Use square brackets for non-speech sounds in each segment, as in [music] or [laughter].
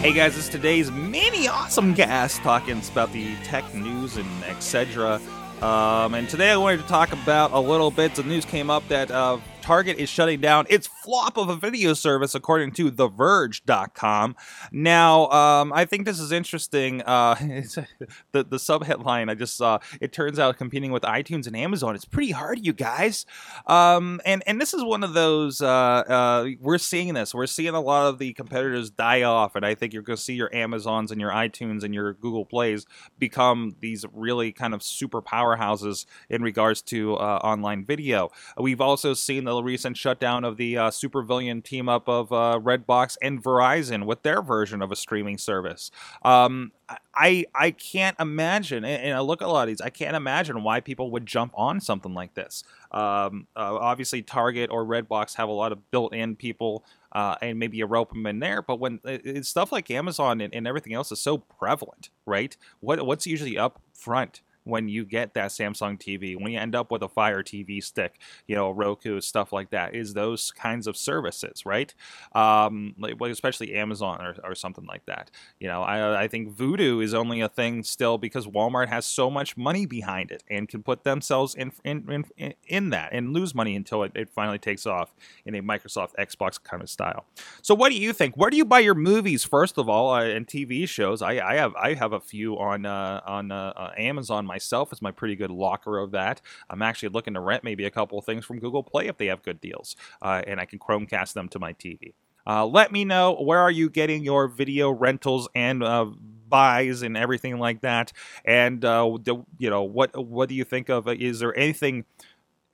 Hey guys, it's today's mini AwesomeCast talking about the tech news and etc. Um, and today I wanted to talk about a little bit. The news came up that uh, Target is shutting down its flop of a video service, according to TheVerge.com. Now, um, I think this is interesting. Uh, [laughs] the the sub headline I just saw. It turns out competing with iTunes and Amazon is pretty hard, you guys. Um, and and this is one of those. Uh, uh, we're seeing this. We're seeing a lot of the competitors die off, and I think you're going to see your Amazons and your iTunes and your Google Plays become these really kind of super powerhouses in regards to uh, online video. We've also seen the recent shutdown of the uh, supervillain team up of uh, Redbox and Verizon with their version of a streaming service. Um, I I can't imagine, and I look at a lot of these. I can't imagine why people would jump on something like this. Um, uh, obviously, Target or Redbox have a lot of built-in people, uh, and maybe you rope them in there. But when stuff like Amazon and, and, everything else is so prevalent, right? What what's usually up front? When you get that Samsung TV, when you end up with a Fire TV stick, you know, Roku, stuff like that, is those kinds of services, right? Um, like, especially Amazon or, or something like that. You know, I, I think Vudu is only a thing still because Walmart has so much money behind it and can put themselves in in, in, in that and lose money until it, it finally takes off in a Microsoft Xbox kind of style. So, what do you think? Where do you buy your movies first of all, uh, and TV shows? I, I have I have a few on uh, on uh, uh Amazon myself is my pretty good locker of that. I'm actually looking to rent maybe a couple things from Google Play if they have good deals, uh, and I can Chromecast them to my TV. Uh, let me know where are you getting your video rentals and uh, buys and everything like that, and uh, you know what what do you think of? Is there anything?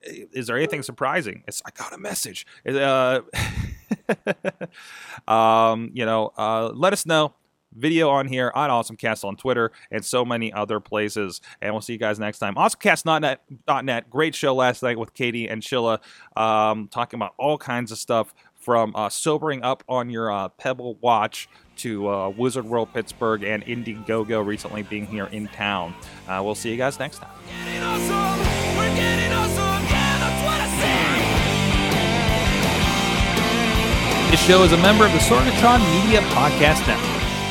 Is there anything surprising? It's I got a message. Uh, [laughs] um, you know, uh, let us know video on here on AwesomeCast on Twitter and so many other places. And we'll see you guys next time. AwesomeCast.net, great show last night with Katie and Shilla, um, talking about all kinds of stuff from uh, sobering up on your uh, Pebble watch to uh, Wizard World Pittsburgh and Indiegogo recently being here in town. Uh, we'll see you guys next time. This show is a member of the Sorgatron Media Podcast Network.